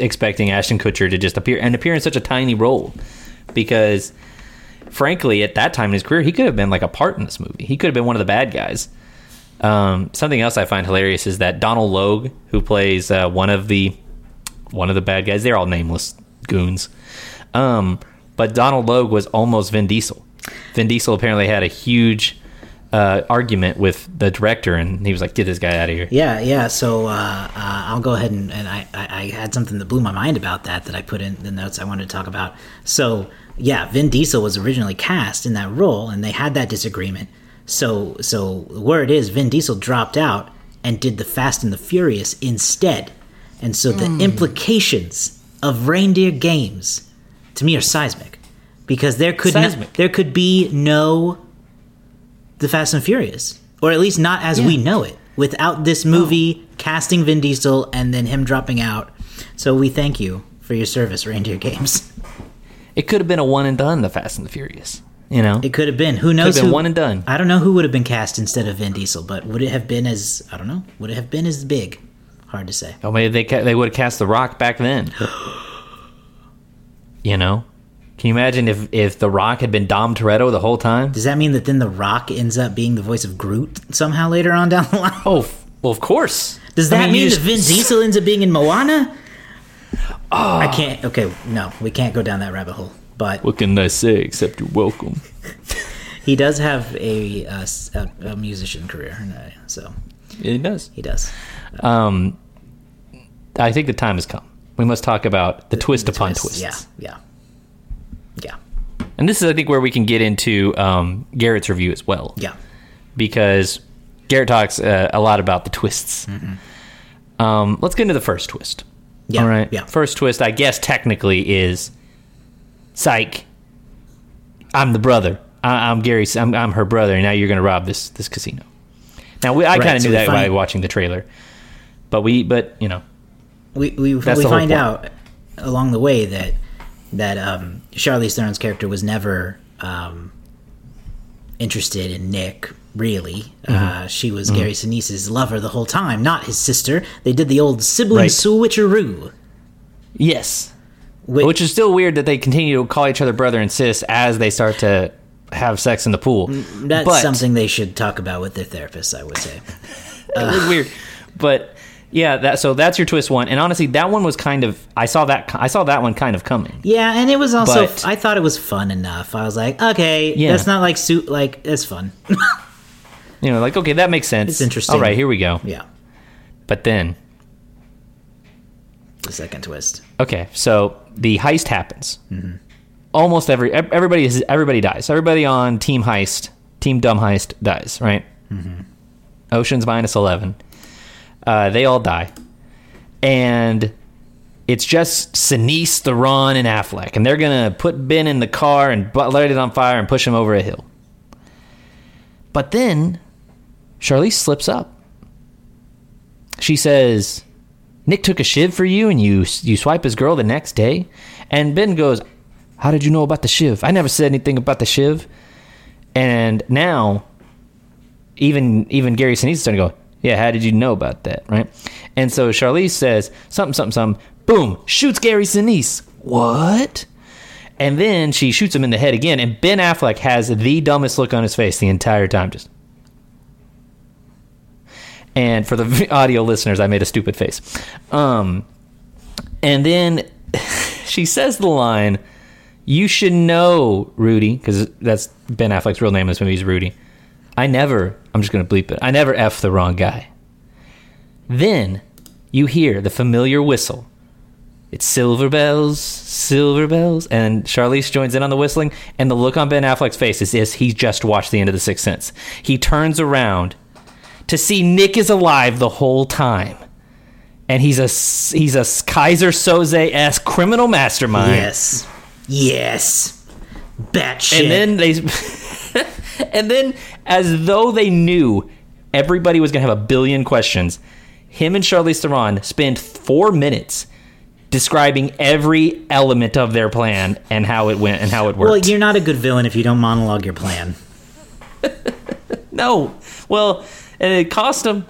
expecting Ashton Kutcher to just appear and appear in such a tiny role because frankly at that time in his career he could have been like a part in this movie. He could have been one of the bad guys. Um, something else I find hilarious is that Donald Logue, who plays uh, one of the one of the bad guys, they're all nameless goons. Um, but Donald Logue was almost Vin Diesel. Vin Diesel apparently had a huge uh, argument with the director, and he was like, "Get this guy out of here." Yeah, yeah. So uh, uh, I'll go ahead and, and I, I, I had something that blew my mind about that that I put in the notes I wanted to talk about. So yeah, Vin Diesel was originally cast in that role, and they had that disagreement. So so the word is Vin Diesel dropped out and did the Fast and the Furious instead, and so the hmm. implications of Reindeer Games to me are seismic because there could no- there could be no the Fast and the Furious, or at least not as we know it, without this oh. movie casting Vin Diesel and then him dropping out. So we thank you for your service, Reindeer Games. It could have been a one and done, The Fast and the Furious. You know, It could have been. Who knows? been who, one and done. I don't know who would have been cast instead of Vin Diesel, but would it have been as I don't know? Would it have been as big? Hard to say. oh, maybe they ca- they would have cast The Rock back then. you know, can you imagine if if The Rock had been Dom Toretto the whole time? Does that mean that then The Rock ends up being the voice of Groot somehow later on down the line? Oh, f- well, of course. Does that you mean just- that Vin Diesel ends up being in Moana? Oh. I can't. Okay, no, we can't go down that rabbit hole. But What can I say except you're welcome? he does have a, uh, a, musician career, so he does. he does. Um, I think the time has come. We must talk about the, twist The upon twists. twists. Yeah, yeah, yeah, And this is, I think, where we can get into um, Garrett's review as well. yeah. Because Garrett talks uh, a lot about the twists. Um, let's get into the first twist. Mm-hmm. Yeah, All right. yeah. First twist, I guess, technically is psych. I'm the brother. I, I'm Gary. I'm, I'm her brother. And now you're going to rob this this casino. Now we, I Right, kind of so knew that by watching the trailer, but we, but you know, We we, we find out along the way that that um, Charlize Theron's character was never um, interested in Nick. Really, Mm-hmm. uh, she was Gary Sinise's lover the whole time, not his sister. They did the old sibling Right. switcheroo. yes, Which, Which is still weird that they continue to call each other brother and sis as they start to have sex in the pool. that's but, something they should talk about with their therapist. I would say. Weird, but yeah. That so that's your twist one, and honestly, that one was kind of I saw that I saw that one kind of coming. Yeah, and it was also But- I thought it was fun enough. I was like, okay, Yeah. that's not like suit like it's fun. You know, like okay, that makes sense. It's interesting. All right, here we go. yeah, But then, the second twist. okay, so the heist happens. Mm-hmm. Almost every everybody is everybody dies. Everybody on Team Heist, Team Dumb Heist dies. Right. Mm-hmm. Ocean's minus eleven. Uh, they all die, and it's just Sinise, Theron, and Affleck, and they're gonna put Ben in the car and light it on fire and push him over a hill. But then Charlize slips up. She says, Nick took a shiv for you and you you swipe his girl the next day? And Ben goes, How did you know about the shiv? I never said anything about the shiv. And now, even even Gary Sinise is starting to go, Yeah, how did you know about that? Right? And so Charlize says, Something, something, something. Boom, shoots Gary Sinise. What? And then she shoots him in the head again. And Ben Affleck has the dumbest look on his face the entire time. Just. And for the audio listeners, I made a stupid face. Um, and then she says the line, "You should know, Rudy," because that's Ben Affleck's real name in this movie is Rudy. I never. I'm just gonna bleep it. I never f the wrong guy. Then you hear the familiar whistle. It's silver bells, silver bells, and Charlize joins in on the whistling. And the look on Ben Affleck's face is this: he just watched the end of The Sixth Sense. He turns around to see Nick is alive the whole time. And he's a he's a Keyser Soze esque criminal mastermind. Yes. Yes. Batshit. And then they and then as though they knew everybody was gonna have a billion questions, him and Charlize Theron spend four minutes describing every element of their plan and how it went and how it worked. well, you're not a good villain if you don't monologue your plan. no. Well, and it cost them.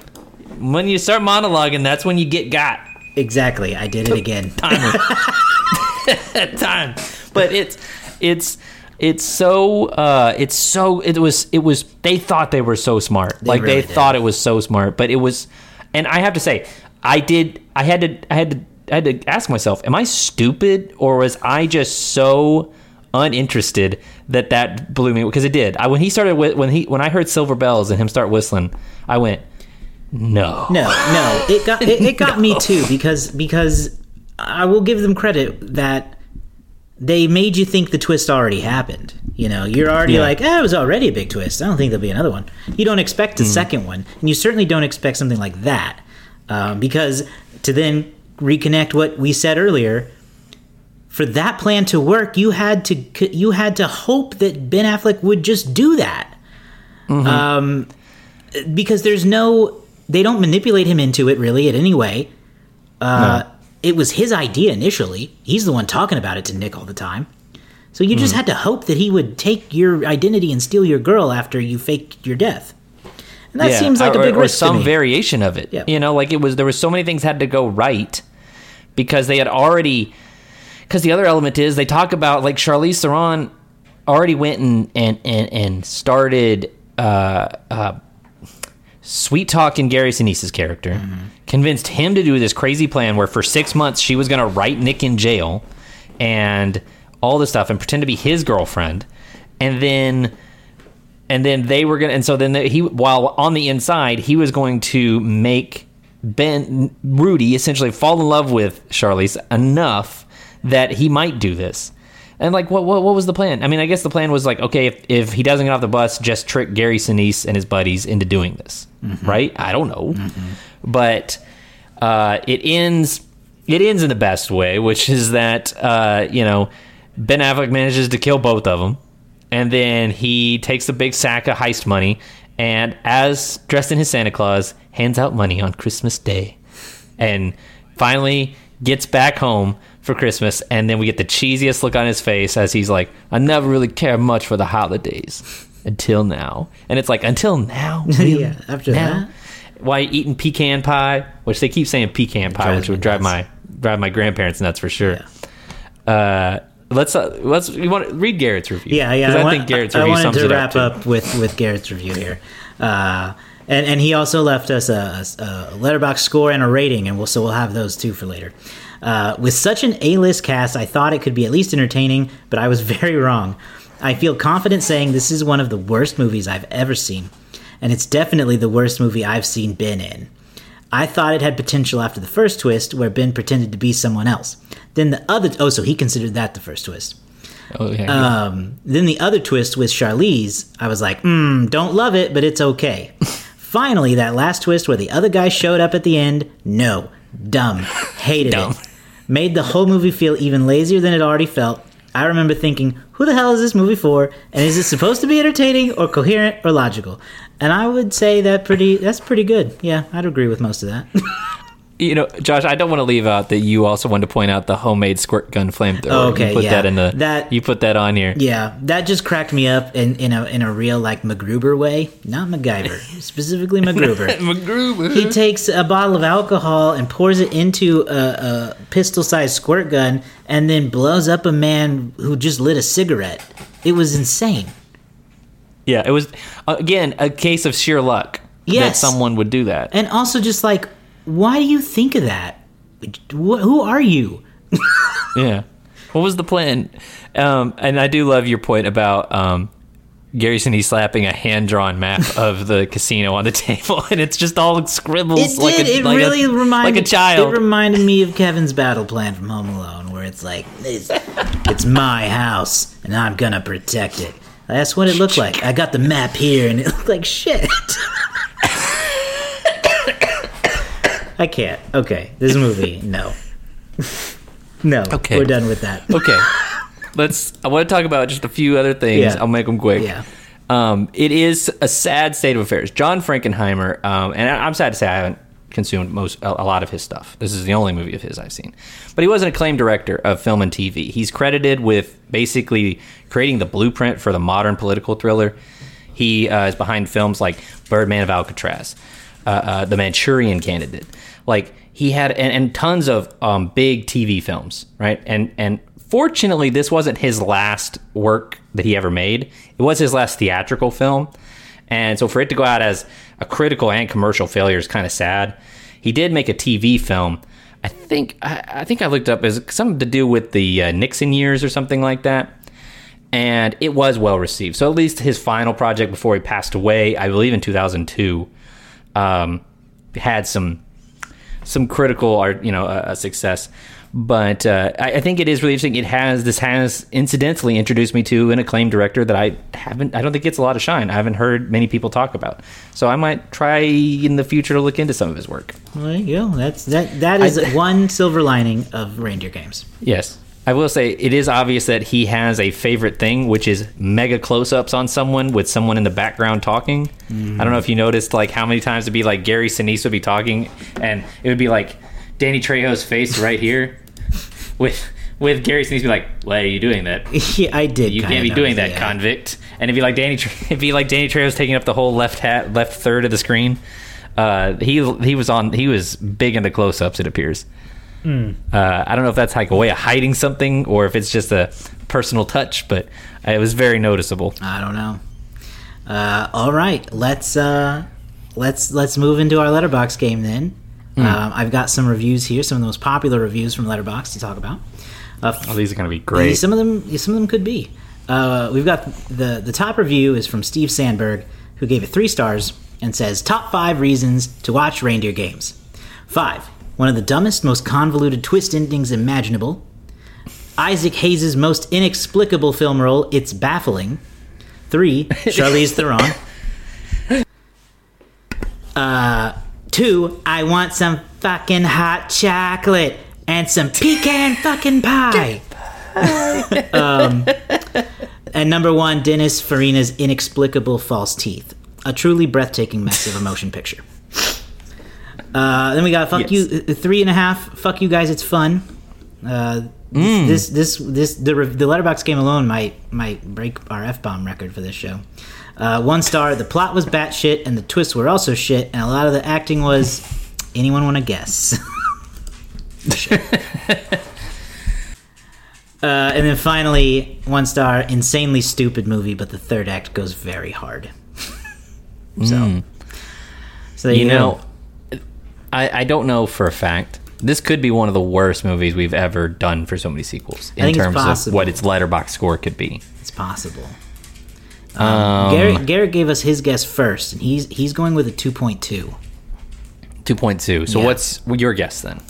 When you start monologuing, that's when you get got. Exactly. I did it again. timer time but it's it's it's so uh it's so it was it was they thought they were so smart like really they did. thought it was so smart but it was and i have to say i did i had to i had to i had to ask myself am i stupid or was i just so uninterested that that blew me because it did i when he started with when he when i heard silver bells and him start whistling i went no No, no, it got it, it got me too because because I will give them credit that they made you think the twist already happened. You know, you're already Yeah. like, eh, it was already a big twist. I don't think there'll be another one. You don't expect a second one, and you certainly don't expect something like that um, because to then reconnect what we said earlier. For that plan to work, you had to you had to hope that Ben Affleck would just do that. Um, because there's no they don't manipulate him into it really in any way. Uh, it was his idea initially. He's the one talking about it to nick all the time. So you just had to hope that he would take your identity and steal your girl after you faked your death. And that Yeah, seems like or, a big or risk some variation of it. Yeah. You know, like it was there was so many things had to go right because they had already because the other element is they talk about like Charlize Theron already went and and and, and started uh, uh, sweet talking Gary Sinise's character, convinced him to do this crazy plan where for six months she was going to write Nick in jail and all this stuff and pretend to be his girlfriend, and then and then they were gonna and so then he while on the inside he was going to make ben rudy essentially fall in love with charlize enough that he might do this. And like what, what what was the plan? I mean i guess the plan was like okay if, if he doesn't get off the bus just trick gary sinise and his buddies into doing this right? I don't know. But uh, it ends it ends in the best way which is that uh, you know ben affleck manages to kill both of them and then he takes a big sack of heist money and as dressed in his santa claus hands out money on christmas day and finally gets back home for christmas and then we get the cheesiest look on his face as he's like i never really cared much for the holidays until now and it's like until now Really? Yeah, after Now? that? why eating pecan pie which they keep saying pecan pie which would drive nuts. my drive my grandparents nuts for sure uh let's uh, let's you want read garrett's review Yeah, yeah. 'Cause i, want- think garrett's I review wanted sums to it wrap up, up, with with Garrett's review here, uh, and and he also left us a, a letterbox score and a rating, and we'll so we'll have those too for later. Uh, with such an A-list cast, I thought it could be at least entertaining, but I was very wrong. I feel confident saying this is one of the worst movies I've ever seen, and it's definitely the worst movie I've seen Ben in. I thought it had potential after the first twist, where Ben pretended to be someone else. Then the other oh, so he considered that the first twist. oh, yeah, Um, then the other twist with Charlize, I was like, mm, don't love it, but it's okay. Finally, that last twist where the other guy showed up at the end, no, dumb, hated Dumb. it. Made the whole movie feel even lazier than it already felt. I remember thinking, who the hell is this movie for? And is it supposed to be entertaining or coherent or logical? And I would say that pretty that's pretty good. Yeah, I'd agree with most of that. You know, Josh, I don't want to leave out that you also wanted to point out the homemade squirt gun flamethrower. Oh, okay, you put yeah. that in the That- you put that on here. Yeah, that just cracked me up in, in a in a real like MacGruber way, not MacGyver, specifically MacGruber. MacGruber. He takes a bottle of alcohol and pours it into a, a pistol-sized squirt gun, and then blows up a man who just lit a cigarette. It was insane. Yeah, it was again a case of sheer luck that someone would do that. And also, just like, why do you think of that? Who are you? Yeah. What was the plan? Um, and I do love your point about um, Gary Sinise slapping a hand drawn map of the casino on the table, and it's just all scribbles It like did. a, it like really a, reminded like a child. It reminded me of Kevin's battle plan from Home Alone, where it's like, it's, it's my house, and I'm gonna protect it. That's what it looked like. I got the map here, and it looked like shit. I can't. Okay, this movie, no, no. Okay. we're done with that. okay, let's. I want to talk about just a few other things. Yeah. I'll make them quick. Yeah. Um, it is a sad state of affairs. John Frankenheimer, um, and I'm sad to say I haven't consumed most a, a lot of his stuff. This is the only movie of his I've seen. But he was an acclaimed director of film and TV. He's credited with basically creating the blueprint for the modern political thriller. He uh, is behind films like Birdman of Alcatraz, uh, uh, The Manchurian Candidate. Like he had and, and tons of um, big TV films, right? And and fortunately, this wasn't his last work that he ever made. It was his last theatrical film. And so for it to go out as a critical and commercial failure is kind of sad. He did make a TV film. I think I, I think I looked up as something to do with the uh, Nixon years or something like that. And it was well received. So at least his final project before he passed away, I believe in 2002, um, had some some critical art, you know, uh, success. But uh, I, I think it is really interesting. It has this has incidentally introduced me to an acclaimed director that I haven't. I don't think gets a lot of shine. I haven't heard many people talk about. So I might try in the future to look into some of his work. Well, there you go. That's that. That is I- one silver lining of reindeer games. Yes. I will say it is obvious that he has a favorite thing, which is mega close ups on someone with someone in the background talking. I don't know if you noticed like how many times it'd be like Gary Sinise would be talking and it would be like Danny Trejo's face right here with with Gary Sinise be like, Why are you doing that? yeah, I did. You can't be doing that, yeah. convict. And it'd be like Danny it'd be like Danny Trejo's taking up the whole left hat left third of the screen. Uh, he he was on he was big into close ups, it appears. Hmm. Uh, I don't know if that's like a way of hiding something or if it's just a personal touch, but it was very noticeable. I don't know. Uh, all right, let's uh, let's let's move into our letterbox game then. Hmm. Um, I've got some reviews here, some of the most popular reviews from Letterbox to talk about. Uh, Oh, these are going to be great. Some of them, some of them could be. Uh, we've got the the top review is from Steve Sandberg, who gave it three stars and says top five reasons to watch reindeer games. Five, one of the dumbest, most convoluted twist endings imaginable. Isaac Hayes' most inexplicable film role. It's baffling. Three, Charlize Theron. Uh, two, I want some fucking hot chocolate and some pecan fucking pie. um, and number one, Dennis Farina's inexplicable false teeth. A truly breathtaking mess of a motion picture. Uh, then we got fuck Yes. you uh, three and a half. Fuck you guys, it's fun. Uh, this, this this this the the letterbox game alone might might break our f bomb record for this show. Uh, one star. The plot was batshit, and the twists were also shit, and a lot of the acting was. Anyone want to guess? Uh, and then finally, one star, insanely stupid movie, but the third act goes very hard. so, so there you, you go. know, I, I don't know for a fact. This could be one of the worst movies we've ever done for so many sequels in terms of what its letterbox score could be. it's possible. Um, Garrett, Garrett gave us his guess first, and he's he's going with a two point two. 2.2. So Yeah. what's your guess then?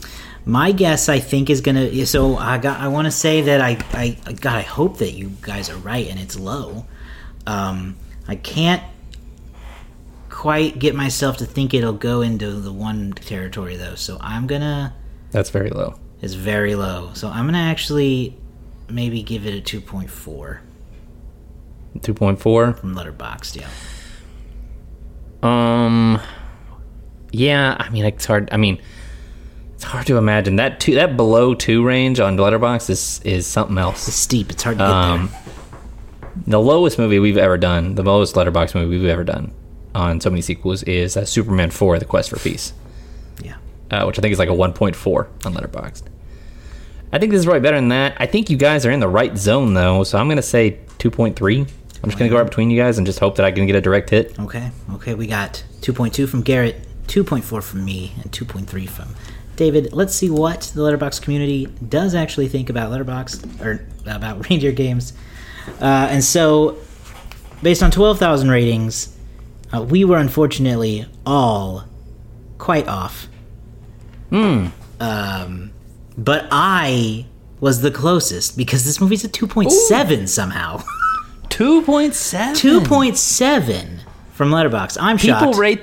My guess, I think, is gonna. So I got. I want to say that I, I. God, I hope that you guys are right, and it's low. Um, I can't quite get myself to think it'll go into the one territory though. So I'm gonna. That's very low. It's very low. So I'm gonna actually maybe give it a two point four 2.4. from Letterboxd. Yeah. Um, yeah. I mean, it's hard. I mean, It's hard to imagine that two that below two range on Letterbox is is something else. It's steep. It's hard to get Um, the lowest movie we've ever done, the lowest Letterbox movie we've ever done on so many sequels is uh, Superman Four: The Quest for Peace. Yeah. uh, which I think is like a 1.4 on Letterboxd. I think this is probably better than that. I think you guys are in the right zone though, so I'm gonna say 2.3. I'm just gonna go right between you guys and just hope that I can get a direct hit. Okay. Okay. We got 2.2 from Garrett, 2.4 from me, and 2.3 from David. Let's see what the Letterbox community does actually think about Letterbox or about reindeer games. Uh, and so, based on 12,000 ratings, uh, we were unfortunately all quite off. Hmm. Um, but I was the closest because this movie's a 2.7 somehow. 2.7. 2.7 from Letterbox. I'm People shocked. rate.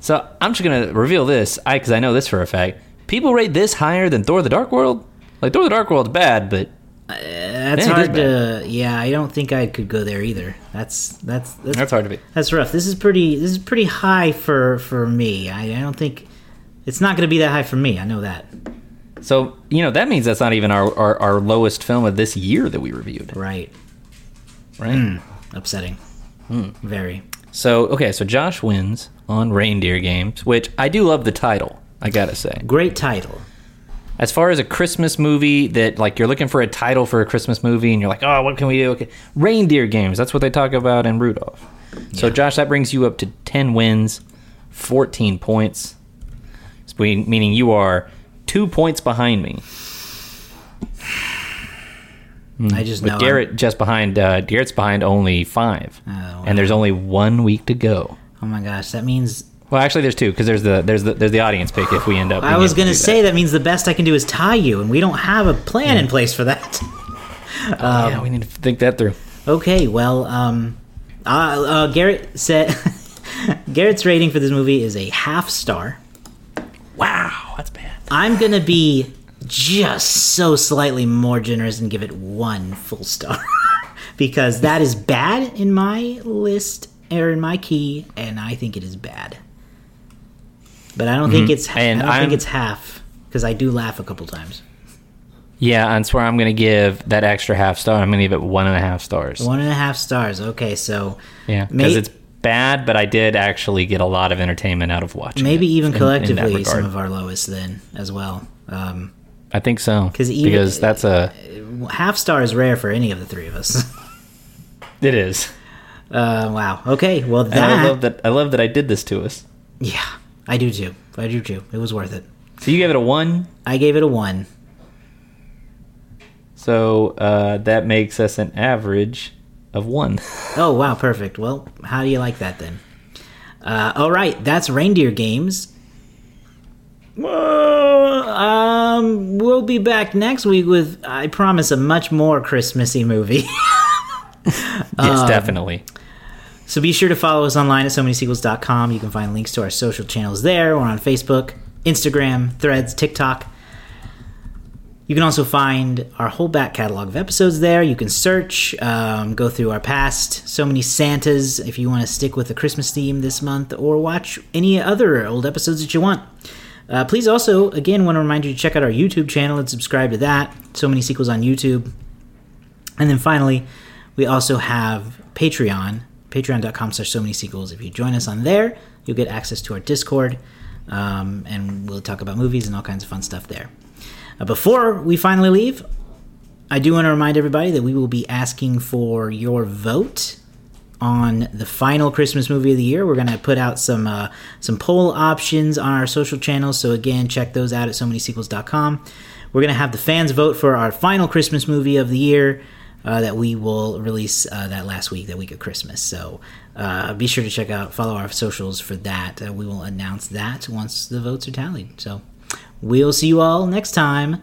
So I'm just gonna reveal this, I because I know this for a fact. People rate this higher than Thor: The Dark World. Like Thor: The Dark World's bad, but That's Yeah, hard to. Yeah, I don't think I could go there either. That's that's that's, that's hard to be. that's rough. This is pretty. This is pretty high for for me. I, I don't think it's not going to be that high for me. I know that. So you know that means that's not even our, our, our lowest film of this year that we reviewed, Right. right? Upsetting. Hmm. Very. So okay, so Josh wins on Reindeer Games, which I do love the title. I gotta say, Great title. As far as a Christmas movie that like you're looking for a title for a Christmas movie, and you're like, oh, what can we do? Okay, Reindeer Games. That's what they talk about in Rudolph. So Josh, that brings you up to ten wins, fourteen points, meaning you are two points behind me. I just But know. I'm- Garrett just behind. Uh, Garrett's behind only five, Oh, and there's only one week to go. oh my gosh, that means Well, actually, there's two because there's the there's the there's the audience pick if we end up. I was going to do that. say that means the best I can do is tie you, and we don't have a plan in place for that. Oh, yeah, we need to think that through. Okay, well, um, uh, uh, Garrett said Garrett's rating for this movie is a half star. Wow, that's bad. I'm gonna be just so slightly more generous and give it one full star because that is bad in my list or in my key, and I think it is bad. But I don't think it's And I don't I'm- think it's half because I do laugh a couple times. Yeah, I swear I'm going to give that extra half star. I'm going to give it one and a half stars. One and a half stars. Okay, so Yeah, because it's bad, but I did actually get a lot of entertainment out of watching. maybe even in- in collectively some of our lowest then as well. Um, I think so 'Cause even- because that's a half star is rare for any of the three of us. it is. Uh, wow. Okay. Well, that. I love that. I love that I did this to us. Yeah, I do too. I do too. It was worth it. So you gave it a one. I gave it a one. So uh, that makes us an average of one. Oh wow, perfect. Well, how do you like that then? Uh, all right, that's reindeer games. Well, um, we'll be back next week with, I promise, a much more Christmassy movie. yes, Um, definitely. So be sure to follow us online at so many sequels.com. You can find links to our social channels there or on Facebook, Instagram, Threads, TikTok. You can also find our whole back catalog of episodes there. You can search, um, go through our past So Many Santas if you want to stick with the Christmas theme this month, or watch any other old episodes that you want. Uh, please also, again, want to remind you to check out our YouTube channel and subscribe to that. So Many Sequels on YouTube. And then finally, we also have Patreon, patreon.com slash so many sequels. If you join us on there, you'll get access to our Discord, um, and we'll talk about movies and all kinds of fun stuff there. Uh, before we finally leave, I do want to remind everybody that we will be asking for your vote on the final Christmas movie of the year. We're going to put out some uh, some poll options on our social channels. So again, check those out at so many sequels.com. We're going to have the fans vote for our final Christmas movie of the year uh, that we will release uh, that last week, that week of Christmas. So uh, be sure to check out, follow our socials for that. Uh, we will announce that once the votes are tallied. So we'll see you all next time